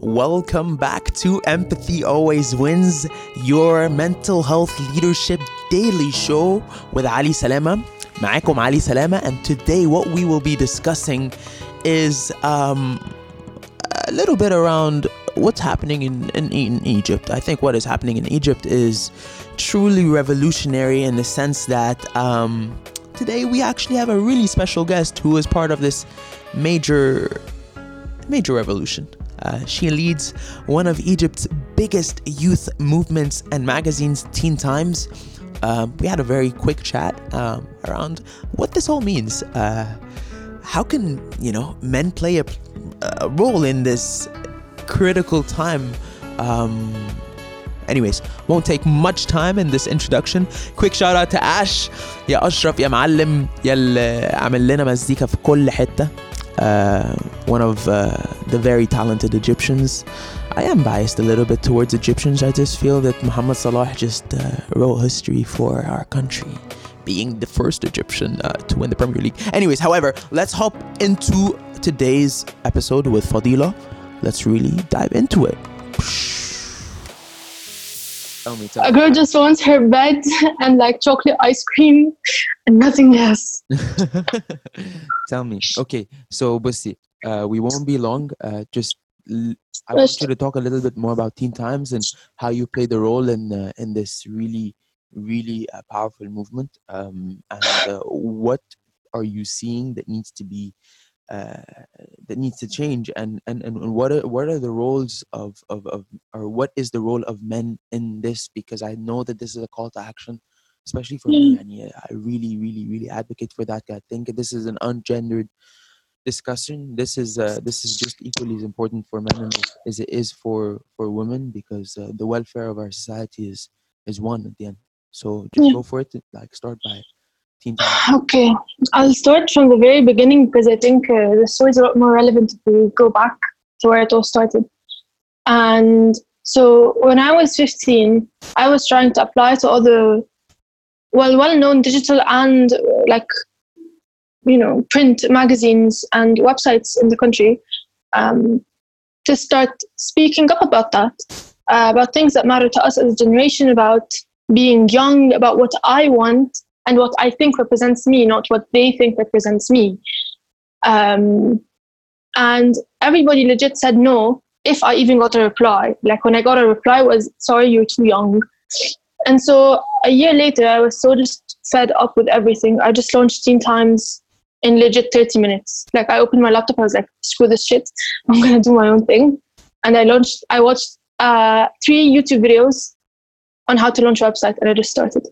Welcome back to Empathy Always Wins, your mental health leadership daily show with Ali Salama. معاكم Ali Salama, and today what we will be discussing is um, a little bit around what's happening in, in, in Egypt. I think what is happening in Egypt is truly revolutionary in the sense that um, today we actually have a really special guest who is part of this major major revolution. Uh, she leads one of Egypt's biggest youth movements and magazines, Teen Times. Um, we had a very quick chat um, around what this all means. Uh, how can you know men play a, a role in this critical time? Um, anyways, won't take much time in this introduction. Quick shout out to Ash يا أشرف يا معلم يا اللي عامل لنا مزيكا في كل حتة. Uh, one of uh, the very talented Egyptians. I am biased a little bit towards Egyptians. I just feel that Muhammad Salah just uh, wrote history for our country, being the first Egyptian uh, to win the Premier League. Anyways, however, let's hop into today's episode with Fadila. Let's really dive into it. Tell me, tell A girl just wants her bed and like chocolate ice cream and nothing else. Tell me. Okay, so Bussy, uh, we won't be long. Uh, just l- I want you to talk a little bit more about Teen Times and how you played the role in uh, in this really, really uh, powerful movement. Um, and uh, what are you seeing that needs to be uh, that needs to change? And and and what are what are the roles of of of or what is the role of men in this? Because I know that this is a call to action especially for me. And yeah, I really, really, really advocate for that. I think this is an ungendered discussion. This is uh, this is just equally as important for men as, it is for for women because uh, the welfare of our society is is one at the end. So just Yeah. go for it. Like start by. Time. Okay, I'll start from the very beginning because I think uh, the story is a lot more relevant if we go back to where it all started. And so when I was 15, I was trying to apply to all the well, well-known digital and uh, like you know print magazines and websites in the country um, to start speaking up about that, uh, about things that matter to us as a generation, about being young, about what I want and what I think represents me, not what they think represents me. Um, and everybody legit said no if I even got a reply. Like when I got a reply was sorry, you're too young. And so a year later, I was so just fed up with everything. I just launched Teen Times in legit 30 minutes. Like I opened my laptop, I was like, screw this shit. I'm gonna do my own thing. And I launched, I watched uh, three YouTube videos on how to launch a website and I just started.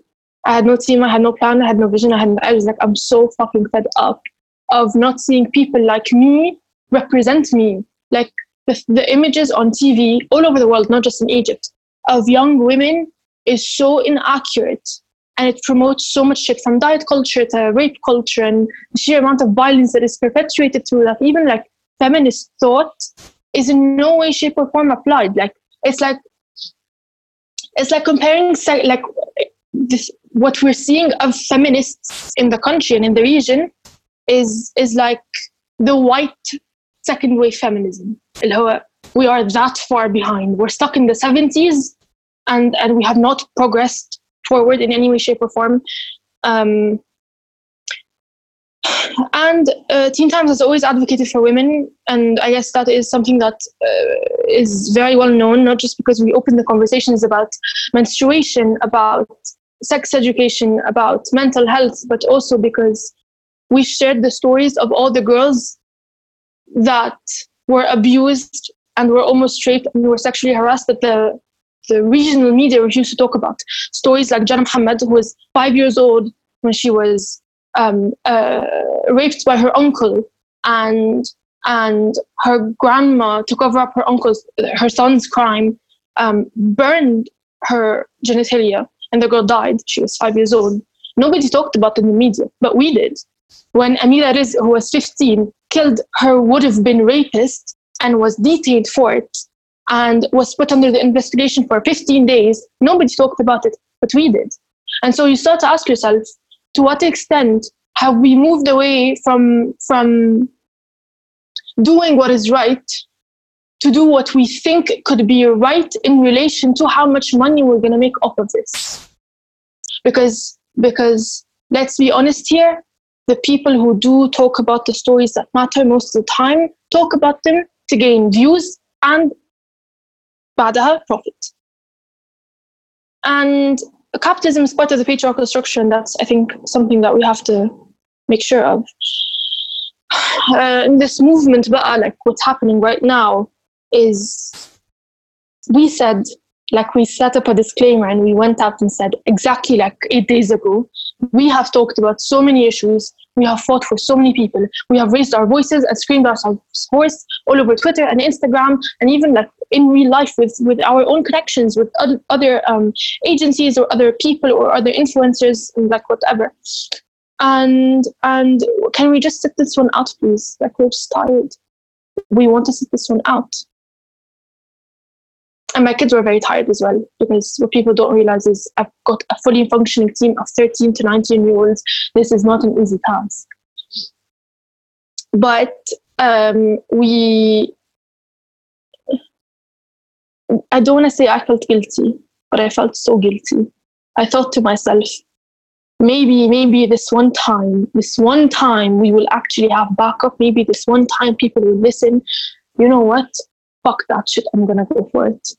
I had no team, I had no plan, I had no vision. I had I was like, I'm so fucking fed up of not seeing people like me represent me. Like the, the images on TV all over the world, not just in Egypt, of young women is so inaccurate and it promotes so much shit from diet culture to rape culture and the sheer amount of violence that is perpetuated through that. Even like feminist thought is in no way shape or form applied. Like it's like it's like comparing like this what we're seeing of feminists in the country and in the region is is like the white second wave feminism. We are that far behind. We're stuck in the 70s and and we have not progressed forward in any way shape or form. Um, and uh, teen times has always advocated for women and i guess that is something that uh, is very well known not just because we open the conversations about menstruation about sex education about mental health but also because we shared the stories of all the girls that were abused and were almost raped and were sexually harassed at the the regional media refused to talk about stories like Jana Muhammad, who was five years old when she was um, uh, raped by her uncle, and and her grandma to cover up her uncle's her son's crime, um, burned her genitalia, and the girl died. She was five years old. Nobody talked about it in the media, but we did. When Amira Riz, who was 15, killed her would have been rapist and was detained for it and was put under the investigation for 15 days. Nobody talked about it, but we did. And so you start to ask yourself, to what extent have we moved away from from doing what is right to do what we think could be right in relation to how much money we're going to make off of this because because let's be honest here the people who do talk about the stories that matter most of the time talk about them to gain views and بعدها profit and capitalism is part of the patriarchal structure and that's i think something that we have to make sure of uh, in this movement بقى, like what's happening right now is we said like we set up a disclaimer and we went out and said exactly like eight days ago we have talked about so many issues. We have fought for so many people. We have raised our voices and screamed ourselves hoarse all over twitter and instagram and even like in real life with with our own connections with other, other um, agencies or other people or other influencers and like whatever. And and can we just sit this one out please? Like we're just tired. We want to sit this one out and my kids were very tired as well because what people don't realize is I've got a fully functioning team of 13 to 19 year olds. This is not an easy task. But um, we, I don't want to say I felt guilty, but I felt so guilty. I thought to myself, maybe, maybe this one time, this one time we will actually have backup. Maybe this one time people will listen. You know what? Fuck that shit. I'm going to go for it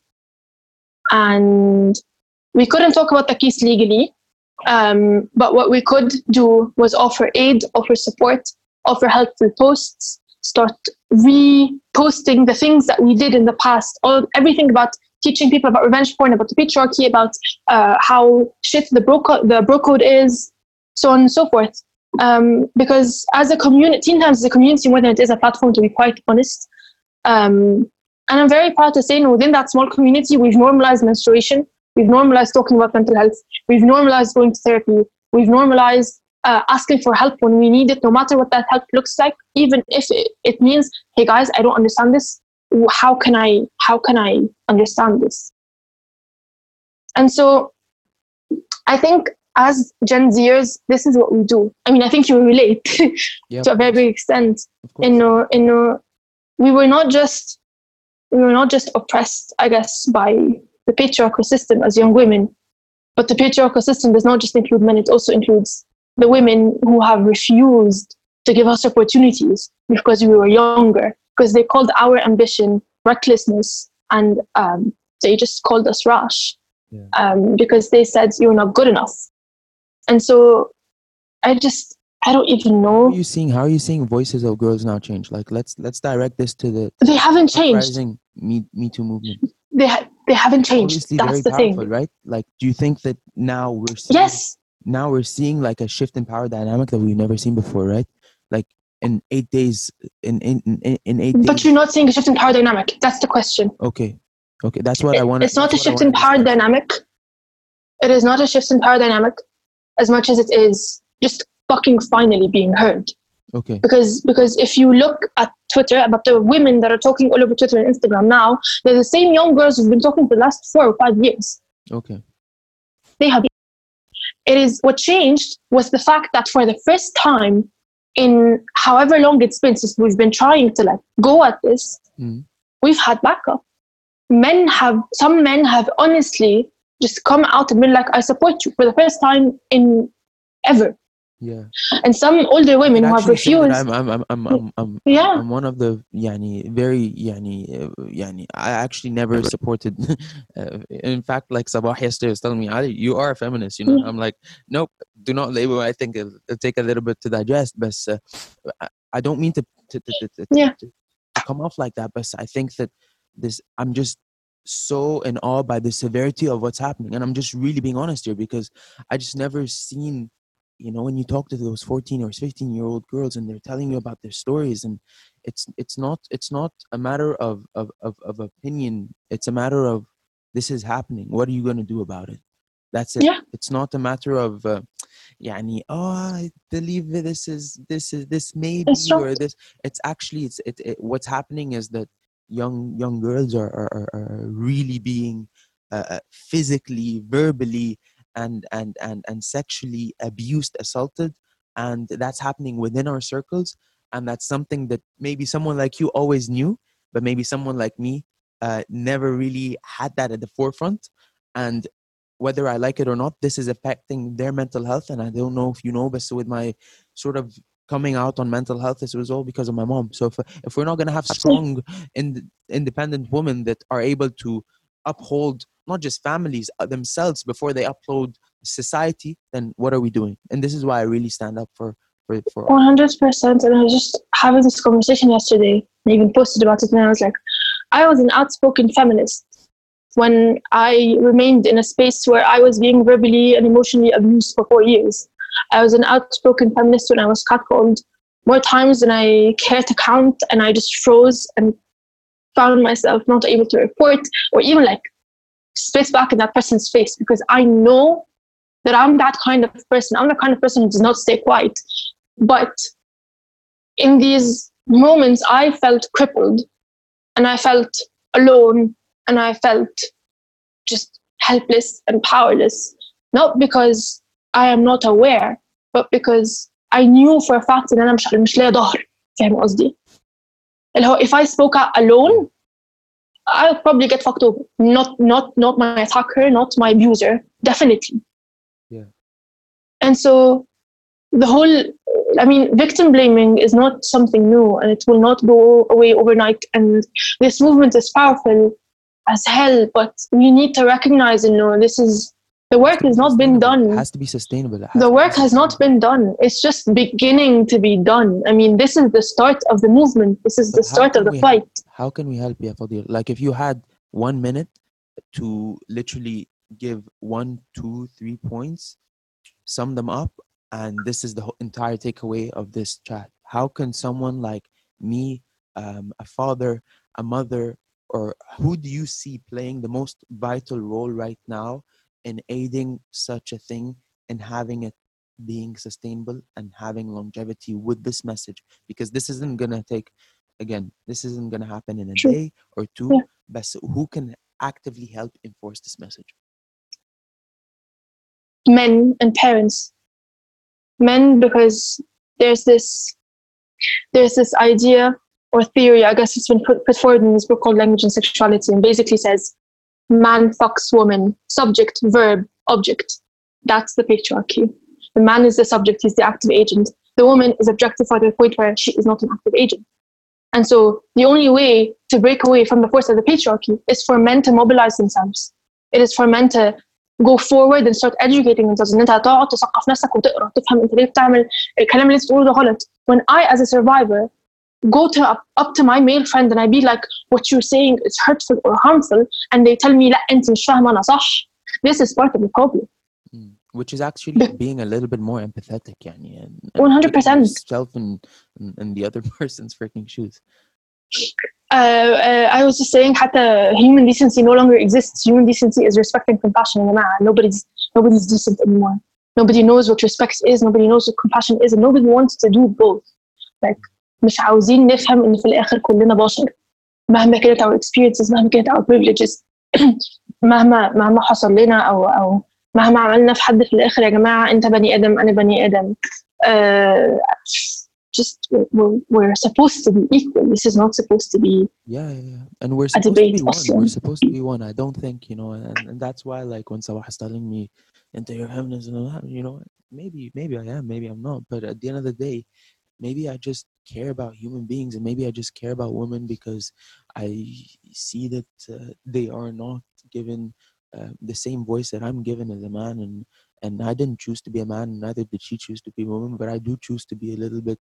and we couldn't talk about the case legally. Um, but what we could do was offer aid, offer support, offer helpful posts, start reposting the things that we did in the past, all everything about teaching people about revenge porn, about the patriarchy, about uh, how shit the bro the bro code is, so on and so forth. Um, because as a community, Teen Times is a community more than it is a platform, to be quite honest. Um, and I'm very proud to say, you within that small community, we've normalized menstruation. We've normalized talking about mental health. We've normalized going to therapy. We've normalized uh, asking for help when we need it, no matter what that help looks like, even if it, it means, hey guys, I don't understand this. How can I? How can I understand this? And so, I think as Gen Zers, this is what we do. I mean, I think you relate yep. to a very big extent. In in we were not just we were not just oppressed, I guess, by the patriarchal system as young women, but the patriarchal system does not just include men, it also includes the women who have refused to give us opportunities because we were younger, because they called our ambition recklessness and um, they just called us rash yeah. um, because they said you're not good enough. And so I just I don't even know. How are you seeing? How are you seeing voices of girls now change? Like, let's let's direct this to the. They haven't changed. Me Me Too movement. They ha- they haven't changed. Obviously That's the powerful, thing, right? Like, do you think that now we're seeing, yes. Now we're seeing like a shift in power dynamic that we've never seen before, right? Like in eight days, in in in, in eight. But days. you're not seeing a shift in power dynamic. That's the question. Okay, okay, that's what it, I want. It's not a shift in power dynamic. It is not a shift in power dynamic, as much as it is just fucking finally being heard. Okay. Because because if you look at Twitter about the women that are talking all over Twitter and Instagram now, they're the same young girls who've been talking for the last four or five years. Okay. They have. It is what changed was the fact that for the first time in however long it's been since we've been trying to like go at this, mm. we've had backup. Men have some men have honestly just come out and been like, I support you for the first time in ever. Yeah. And some older women who have refused. I'm, I'm, I'm, I'm, I'm, I'm, yeah. I'm one of the, yani, very, yani, uh, yani, I actually never supported. Uh, in fact, like Sabah yesterday was telling me, Ali, you are a feminist, you know? Mm. I'm like, nope, do not label. I think it'll, it'll take a little bit to digest, but uh, I, I, don't mean to, to, to, to, yeah. to, to come off like that, but I think that this, I'm just so in awe by the severity of what's happening. And I'm just really being honest here because I just never seen you know when you talk to those 14 or 15 year old girls and they're telling you about their stories and it's it's not it's not a matter of of of, of opinion. It's a matter of this is happening. What are you going to do about it? That's it. Yeah. it's not a matter of uh, yani, oh i believe this is this is this may be or this it's actually it's it, it, what's happening is that young young girls are are, are really being uh, uh physically verbally and and and and sexually abused assaulted and that's happening within our circles and that's something that maybe someone like you always knew but maybe someone like me uh, never really had that at the forefront and whether i like it or not this is affecting their mental health and i don't know if you know but so with my sort of coming out on mental health this was all because of my mom. So if, if we're not going to have strong in, independent women that are able to uphold not just families uh, themselves before they upload society then what are we doing and this is why i really stand up for for, for One hundred percent. And I was just having this conversation yesterday. I even posted about it, and I was like, I was an outspoken feminist when I remained in a space where I was being verbally and emotionally abused for four years. I was an outspoken feminist when I was catcalled more times than I care to count, and I just froze and found myself not able to report or even like spit back in that person's face because I know that I'm that kind of person. I'm the kind of person who does not stay quiet. But in these moments, I felt crippled and I felt alone and I felt just helpless and powerless. Not because I am not aware, but because I knew for a fact ان انا مش مش لاقي ظهر فاهم قصدي؟ اللي هو if I spoke out alone I would probably get fucked over. Not not not my attacker, not my abuser, definitely. Yeah. And so the whole I mean victim blaming is not something new and it will not go away overnight and this movement is powerful as hell, but we need to recognize and know this is the work has not been done. it has to be sustainable The work has not been done. It's just beginning to be done. I mean, this is the start of the movement. This is But the start of the fight. how can we help you Fadil? like if you had one minute to literally give one two three points sum them up and this is the entire takeaway of this chat how can someone like me um, a father a mother or who do you see playing the most vital role right now in aiding such a thing and having it being sustainable and having longevity with this message because this isn't gonna take again this isn't gonna happen in a True. day or two Yeah. but who can actively help enforce this message men and parents men because there's this there's this idea or theory i guess it's been put, put forward in this book called language and sexuality and basically says man fucks woman subject verb object that's the patriarchy the man is the subject he's the active agent the woman is objectified to the point where she is not an active agent and so the only way to break away from the force of the patriarchy is for men to mobilize themselves it is for men to go forward and start educating themselves ان انت هتقعد تثقف نفسك وتقرا تفهم انت ليه بتعمل الكلام اللي انت بتقوله ده غلط when I as a survivor go to up, up to my male friend and I be like what you're saying is hurtful or harmful and they tell me لا انت مش فاهمه انا صح this is part of the problem Mm. which is actually being a little bit more empathetic يعني and, and 100%. putting yourself in, in, in the other person's freaking shoes uh, uh, I was just saying حتى human decency no longer exists human decency is respect and compassion يا جماعة nobody's nobody's decent anymore nobody knows what respect is nobody knows what compassion is and nobody wants to do both like مش عاوزين نفهم ان في الاخر كلنا بشر مهما كانت our experiences مهما كانت our privileges مهما مهما حصل لنا او او مهما عملنا في حد في الاخر يا جماعه انت بني ادم انا بني ادم uh, just we're, we're supposed to be equal this is not supposed to be yeah, yeah, yeah. and we're A supposed to debate be one also. we're supposed to be one I don't think you know and, and that's why like when Sabah is telling me into your feminist and all that you know maybe maybe I am maybe I'm not but at the end of the day maybe I just care about human beings and maybe I just care about women because I see that uh, they are not given uh, the same voice that I'm given as a man and and I didn't choose to be a man neither did she choose to be a woman but I do choose to be a little bit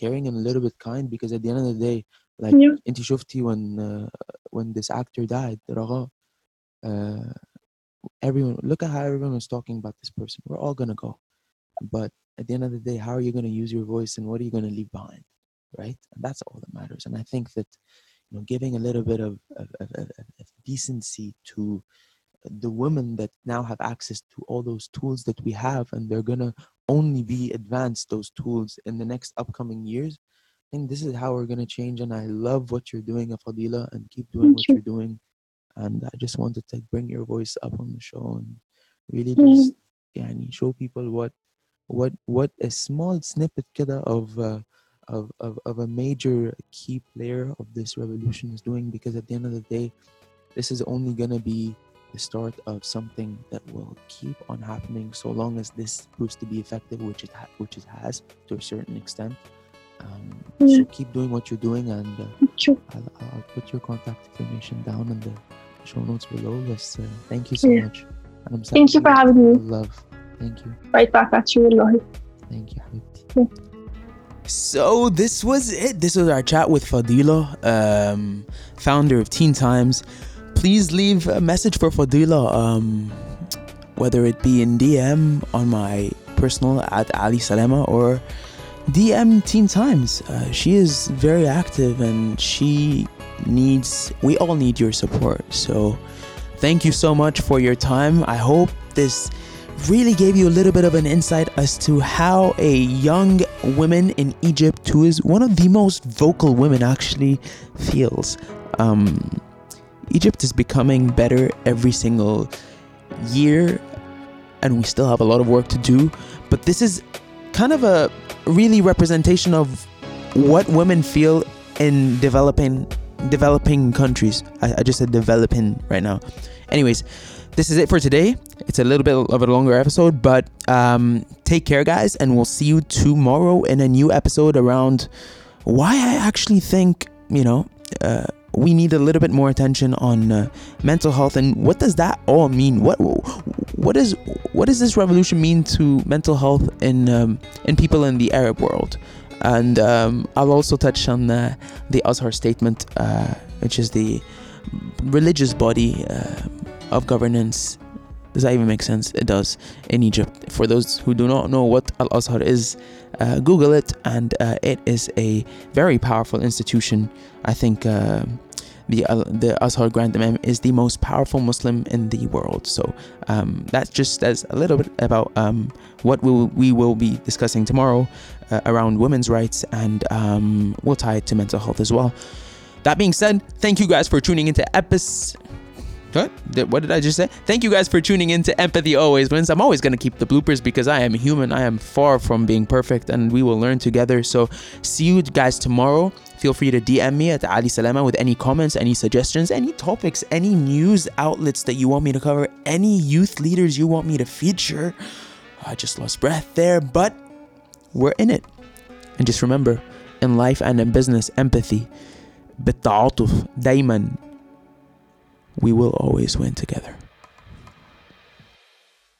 caring and a little bit kind because at the end of the day like Yeah. انت شفتي when uh, when this actor died رغا uh, everyone look at how everyone was talking about this person we're all gonna go but at the end of the day how are you gonna use your voice and what are you gonna leave behind right? And that's all that matters. And I think that you know, giving a little bit of, of, of, of decency to the women that now have access to all those tools that we have, and they're gonna only be advanced those tools in the next upcoming years. I think this is how we're gonna change. And I love what you're doing, Afadila, and keep doing Thank what you. you're doing. And I just wanted to bring your voice up on the show and really mm. just yeah, and show people what what what a small snippet of uh, of, of, of a major key player of this revolution is doing because at the end of the day, this is only going to be the start of something that will keep on happening so long as this proves to be effective, which it, ha- which it has to a certain extent. Um, Yeah. So keep doing what you're doing, and uh, you. I'll, I'll put your contact information down in the show notes below. Yes, uh, thank you so Yeah. much. And I'm Thank you for having me. Love. Thank you. Right back at you, Wallahi. Thank you, Yeah. So this was it. This was our chat with Fadila, um, founder of Teen Times. Please leave a message for Fadila, um, whether it be in DM on my personal at Ali Salama or DM Teen Times. Uh, she is very active and she needs. We all need your support. So thank you so much for your time. I hope this really gave you a little bit of an insight as to how a young woman in Egypt, who is one of the most vocal women, actually feels. Um, Egypt is becoming better every single year, and we still have a lot of work to do. But this is kind of a really representation of what women feel in developing developing countries. I, I just said developing right now. Anyways, this is it for today. It's a little bit of a longer episode, but um, take care, guys, and we'll see you tomorrow in a new episode around why I actually think, you know, uh, we need a little bit more attention on uh, mental health and what does that all mean? What what is what does this revolution mean to mental health in um, in people in the Arab world? And um, I'll also touch on the, the Azhar statement, uh, which is the religious body uh, of governance. Does that even make sense? It does in Egypt. For those who do not know what Al Azhar is, uh, Google it, and uh, it is a very powerful institution. I think uh, the uh, the Azhar Grand Imam is the most powerful Muslim in the world. So um, that's just as a little bit about um, what we will, we will be discussing tomorrow uh, around women's rights, and um, we'll tie it to mental health as well. That being said, thank you guys for tuning into episode. What? Did- What did I just say? Thank you guys for tuning in to Empathy Always Wins. I'm always going to keep the bloopers because I am human. I am far from being perfect and we will learn together. So, see you guys tomorrow. Feel free to DM me at Ali Salama with any comments, any suggestions, any topics, any news outlets that you want me to cover, any youth leaders you want me to feature. I just lost breath there, but we're in it. And just remember, in life and in business, empathy, بالتعاطف دايما we will always win together.